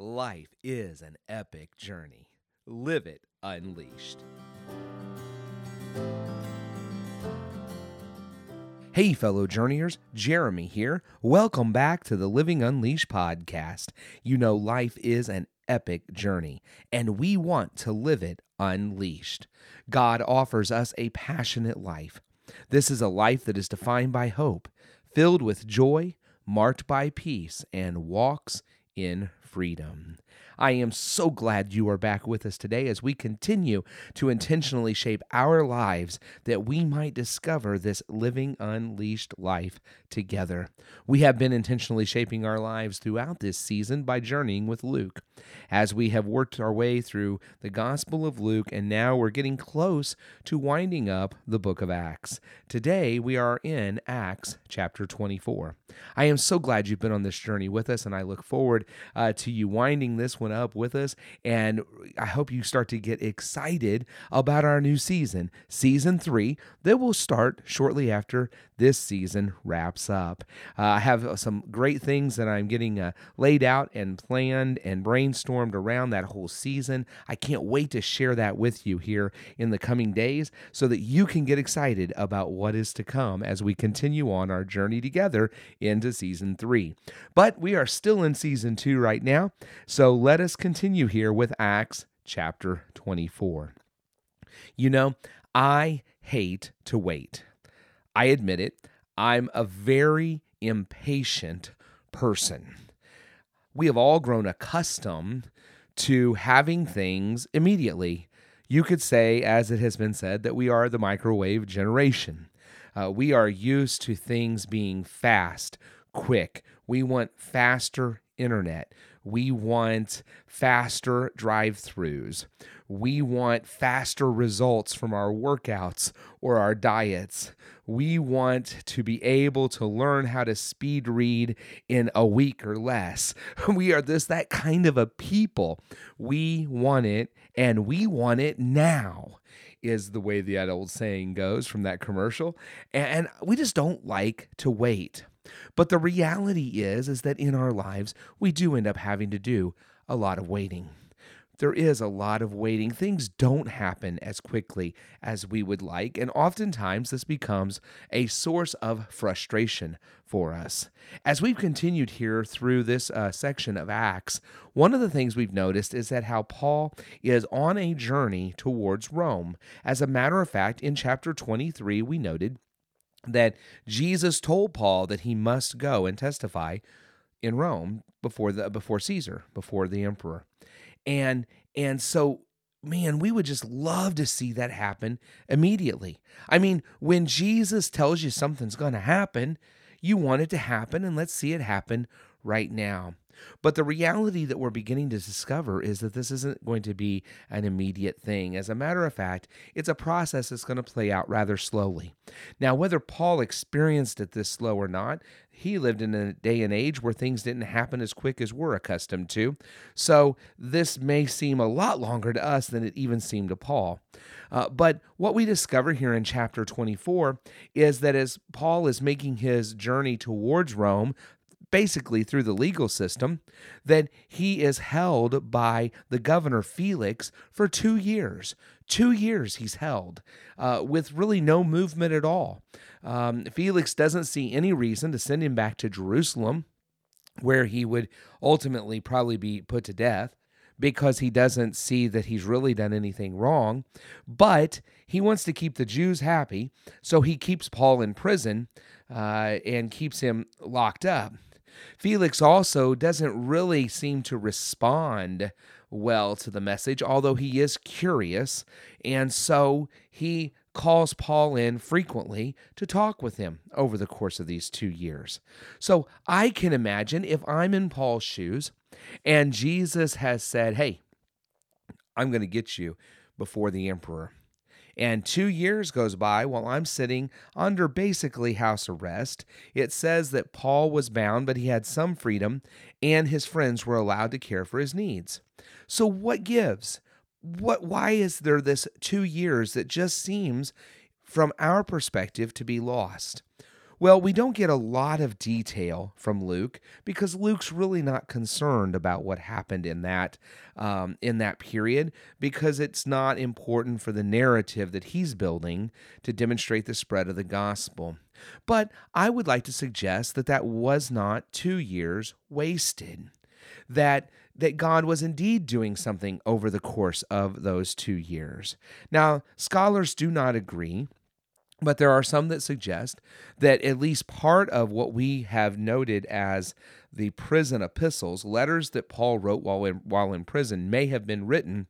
Life is an epic journey. Live it unleashed. Hey, fellow journeyers, Jeremy here. Welcome back to the Living Unleashed podcast. You know, life is an epic journey, and we want to live it unleashed. God offers us a passionate life. This is a life that is defined by hope, filled with joy, marked by peace, and walks in freedom. I am so glad you are back with us today as we continue to intentionally shape our lives that we might discover this living unleashed life together. We have been intentionally shaping our lives throughout this season by journeying with Luke. As we have worked our way through the Gospel of Luke, and now we're getting close to winding up the book of Acts. Today we are in Acts chapter 24. I am so glad you've been on this journey with us, and I look forward uh, to you winding this one up with us. And I hope you start to get excited about our new season, season three, that will start shortly after this season wraps up. Uh, I have some great things that I'm getting uh, laid out and planned and brainstormed around that whole season. I can't wait to share that with you here in the coming days so that you can get excited about what is to come as we continue on our journey together into season three. But we are still in season two right now, so let us continue here with Acts chapter 24. You know, I hate to wait. I admit it, I'm a very impatient person. We have all grown accustomed to having things immediately. You could say, as it has been said, that we are the microwave generation. Uh, we are used to things being fast, quick. We want faster internet. We want faster drive throughs. We want faster results from our workouts or our diets. We want to be able to learn how to speed read in a week or less. We are this, that kind of a people. We want it and we want it now is the way the old saying goes from that commercial. And we just don't like to wait. But the reality is is that in our lives we do end up having to do a lot of waiting. There is a lot of waiting. Things don't happen as quickly as we would like, and oftentimes this becomes a source of frustration for us. As we've continued here through this uh, section of Acts, one of the things we've noticed is that how Paul is on a journey towards Rome. As a matter of fact, in chapter 23, we noted that Jesus told Paul that he must go and testify in Rome before the before Caesar, before the emperor. And and so man, we would just love to see that happen immediately. I mean, when Jesus tells you something's going to happen, you want it to happen and let's see it happen right now. But the reality that we're beginning to discover is that this isn't going to be an immediate thing. As a matter of fact, it's a process that's going to play out rather slowly. Now, whether Paul experienced it this slow or not, he lived in a day and age where things didn't happen as quick as we're accustomed to. So this may seem a lot longer to us than it even seemed to Paul. Uh, but what we discover here in chapter 24 is that as Paul is making his journey towards Rome, basically through the legal system, that he is held by the governor Felix for two years. Two years he's held uh, with really no movement at all. Um, Felix doesn't see any reason to send him back to Jerusalem, where he would ultimately probably be put to death because he doesn't see that he's really done anything wrong. But he wants to keep the Jews happy, so he keeps Paul in prison uh, and keeps him locked up. Felix also doesn't really seem to respond well to the message, although he is curious. And so he calls Paul in frequently to talk with him over the course of these two years. So I can imagine if I'm in Paul's shoes and Jesus has said, Hey, I'm going to get you before the emperor. And two years goes by while I'm sitting under basically house arrest. It says that Paul was bound, but he had some freedom, and his friends were allowed to care for his needs. So, what gives? What, why is there this two years that just seems, from our perspective, to be lost? Well, we don't get a lot of detail from Luke because Luke's really not concerned about what happened in that um, in that period because it's not important for the narrative that he's building to demonstrate the spread of the gospel. But I would like to suggest that that was not two years wasted. That that God was indeed doing something over the course of those two years. Now, scholars do not agree but there are some that suggest that at least part of what we have noted as the prison epistles, letters that Paul wrote while in, while in prison, may have been written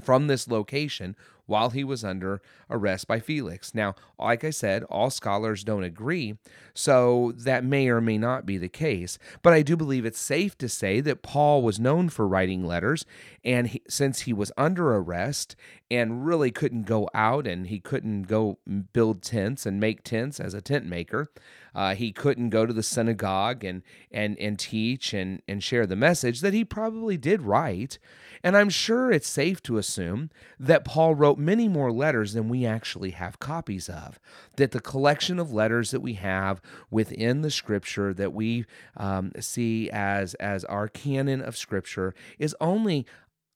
from this location while he was under arrest by Felix. Now, like I said, all scholars don't agree, so that may or may not be the case. But I do believe it's safe to say that Paul was known for writing letters, and he, since he was under arrest and really couldn't go out and he couldn't go build tents and make tents as a tent maker, uh, he couldn't go to the synagogue and and and teach and and share the message that he probably did write. And I'm sure it's safe to assume that Paul wrote many more letters than we actually have copies of. That the collection of letters that we have within the Scripture that we um, see as as our canon of Scripture is only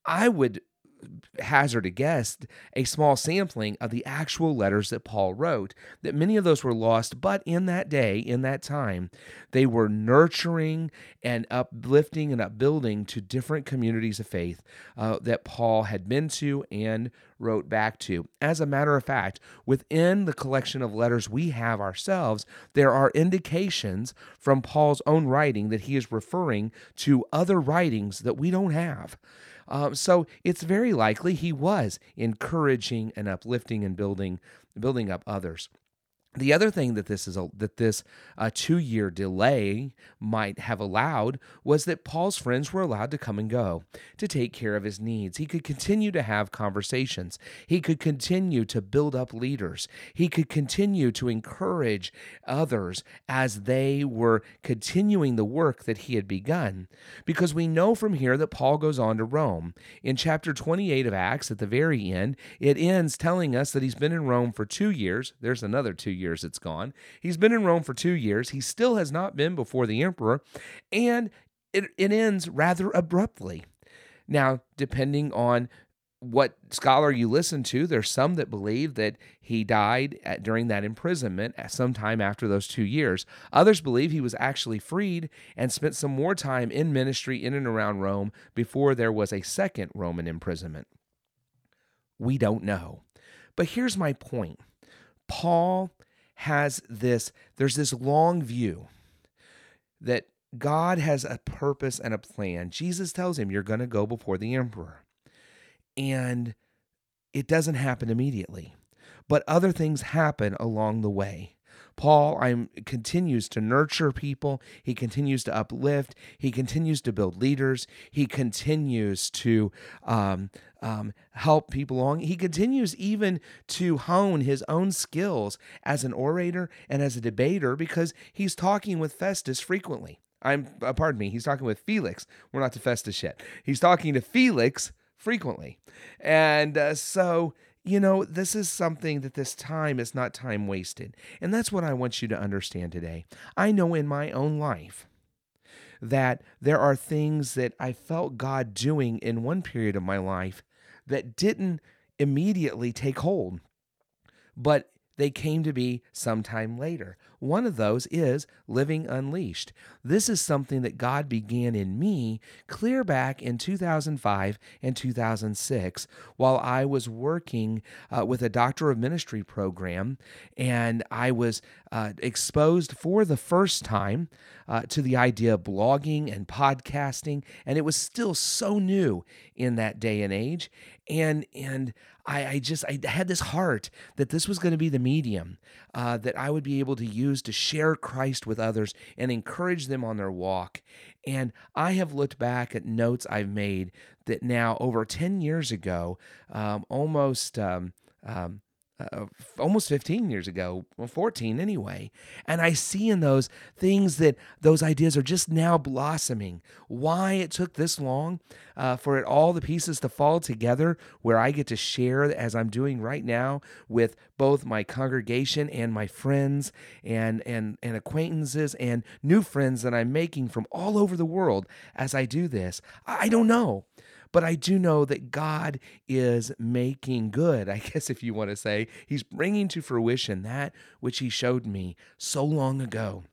I would hazard a guess, a small sampling of the actual letters that Paul wrote, that many of those were lost, but in that day, in that time, they were nurturing and uplifting and upbuilding to different communities of faith uh, that Paul had been to and wrote back to. As a matter of fact, within the collection of letters we have ourselves, there are indications from Paul's own writing that he is referring to other writings that we don't have. Um, so it's very likely he was encouraging and uplifting and building building up others. The other thing that this is a, that this uh, two year delay might have allowed was that Paul's friends were allowed to come and go to take care of his needs. He could continue to have conversations. He could continue to build up leaders. He could continue to encourage others as they were continuing the work that he had begun. Because we know from here that Paul goes on to Rome. In chapter 28 of Acts, at the very end, it ends telling us that he's been in Rome for two years. There's another two years it's gone. He's been in Rome for two years. He still has not been before the emperor, and it, it ends rather abruptly. Now, depending on what scholar you listen to, there's some that believe that he died at, during that imprisonment at some time after those two years. Others believe he was actually freed and spent some more time in ministry in and around Rome before there was a second Roman imprisonment. We don't know. But here's my point Paul has this, there's this long view that God has a purpose and a plan. Jesus tells him, You're going to go before the emperor. And it doesn't happen immediately, but other things happen along the way. Paul I'm, continues to nurture people. He continues to uplift. He continues to build leaders. He continues to um, um, help people along. He continues even to hone his own skills as an orator and as a debater because he's talking with Festus frequently. I'm, uh, pardon me, he's talking with Felix. We're not to Festus yet. He's talking to Felix frequently. And uh, so you know, this is something that this time is not time wasted. And that's what I want you to understand today. I know in my own life that there are things that I felt God doing in one period of my life that didn't immediately take hold, but they came to be sometime later. One of those is Living Unleashed. This is something that God began in me clear back in 2005 and 2006 while I was working uh, with a Doctor of Ministry program, and I was uh, exposed for the first time uh, to the idea of blogging and podcasting, and it was still so new in that day and age. And and I, I just I had this heart that this was going to be the medium uh, that I would be able to use to share Christ with others and encourage them on their walk. And I have looked back at notes I've made that now over 10 years ago, um, almost um, um, uh, almost 15 years ago, well, 14 anyway. And I see in those things that those ideas are just now blossoming. Why it took this long uh, for it all the pieces to fall together, where I get to share as I'm doing right now with both my congregation and my friends and and and acquaintances and new friends that I'm making from all over the world as I do this. I don't know. But I do know that God is making good, I guess, if you want to say. He's bringing to fruition that which He showed me so long ago.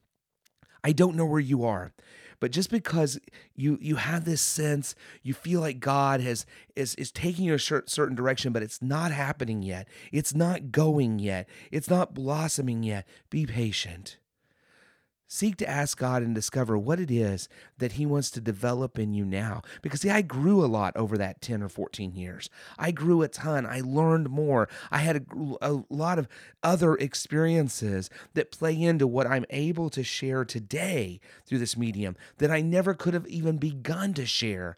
I don't know where you are, but just because you you have this sense, you feel like God has is is taking you a certain direction, but it's not happening yet. It's not going yet. It's not blossoming yet. Be patient. Seek to ask God and discover what it is that He wants to develop in you now. Because, see, I grew a lot over that 10 or 14 years. I grew a ton. I learned more. I had a, a lot of other experiences that play into what I'm able to share today through this medium that I never could have even begun to share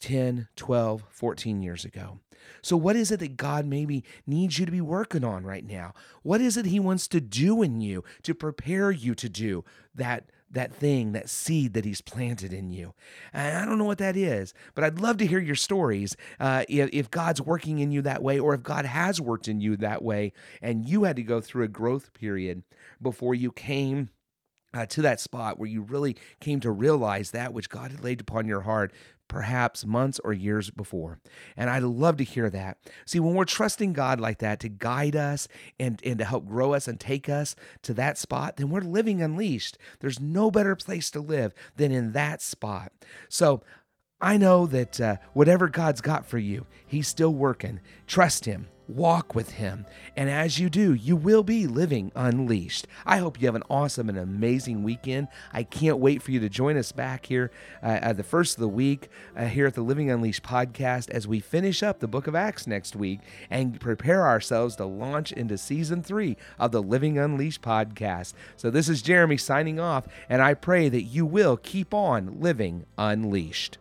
10, 12, 14 years ago. So, what is it that God maybe needs you to be working on right now? What is it He wants to do in you to prepare you to do that? That thing, that seed that he's planted in you. And I don't know what that is, but I'd love to hear your stories. Uh, if, if God's working in you that way, or if God has worked in you that way, and you had to go through a growth period before you came uh, to that spot where you really came to realize that which God had laid upon your heart perhaps months or years before. And I'd love to hear that. See, when we're trusting God like that to guide us and, and to help grow us and take us to that spot, then we're living unleashed. There's no better place to live than in that spot. So I know that uh, whatever God's got for you, He's still working. Trust Him. Walk with Him. And as you do, you will be living unleashed. I hope you have an awesome and amazing weekend. I can't wait for you to join us back here uh, at the first of the week uh, here at the Living Unleashed podcast as we finish up the book of Acts next week and prepare ourselves to launch into season three of the Living Unleashed podcast. So, this is Jeremy signing off, and I pray that you will keep on living unleashed.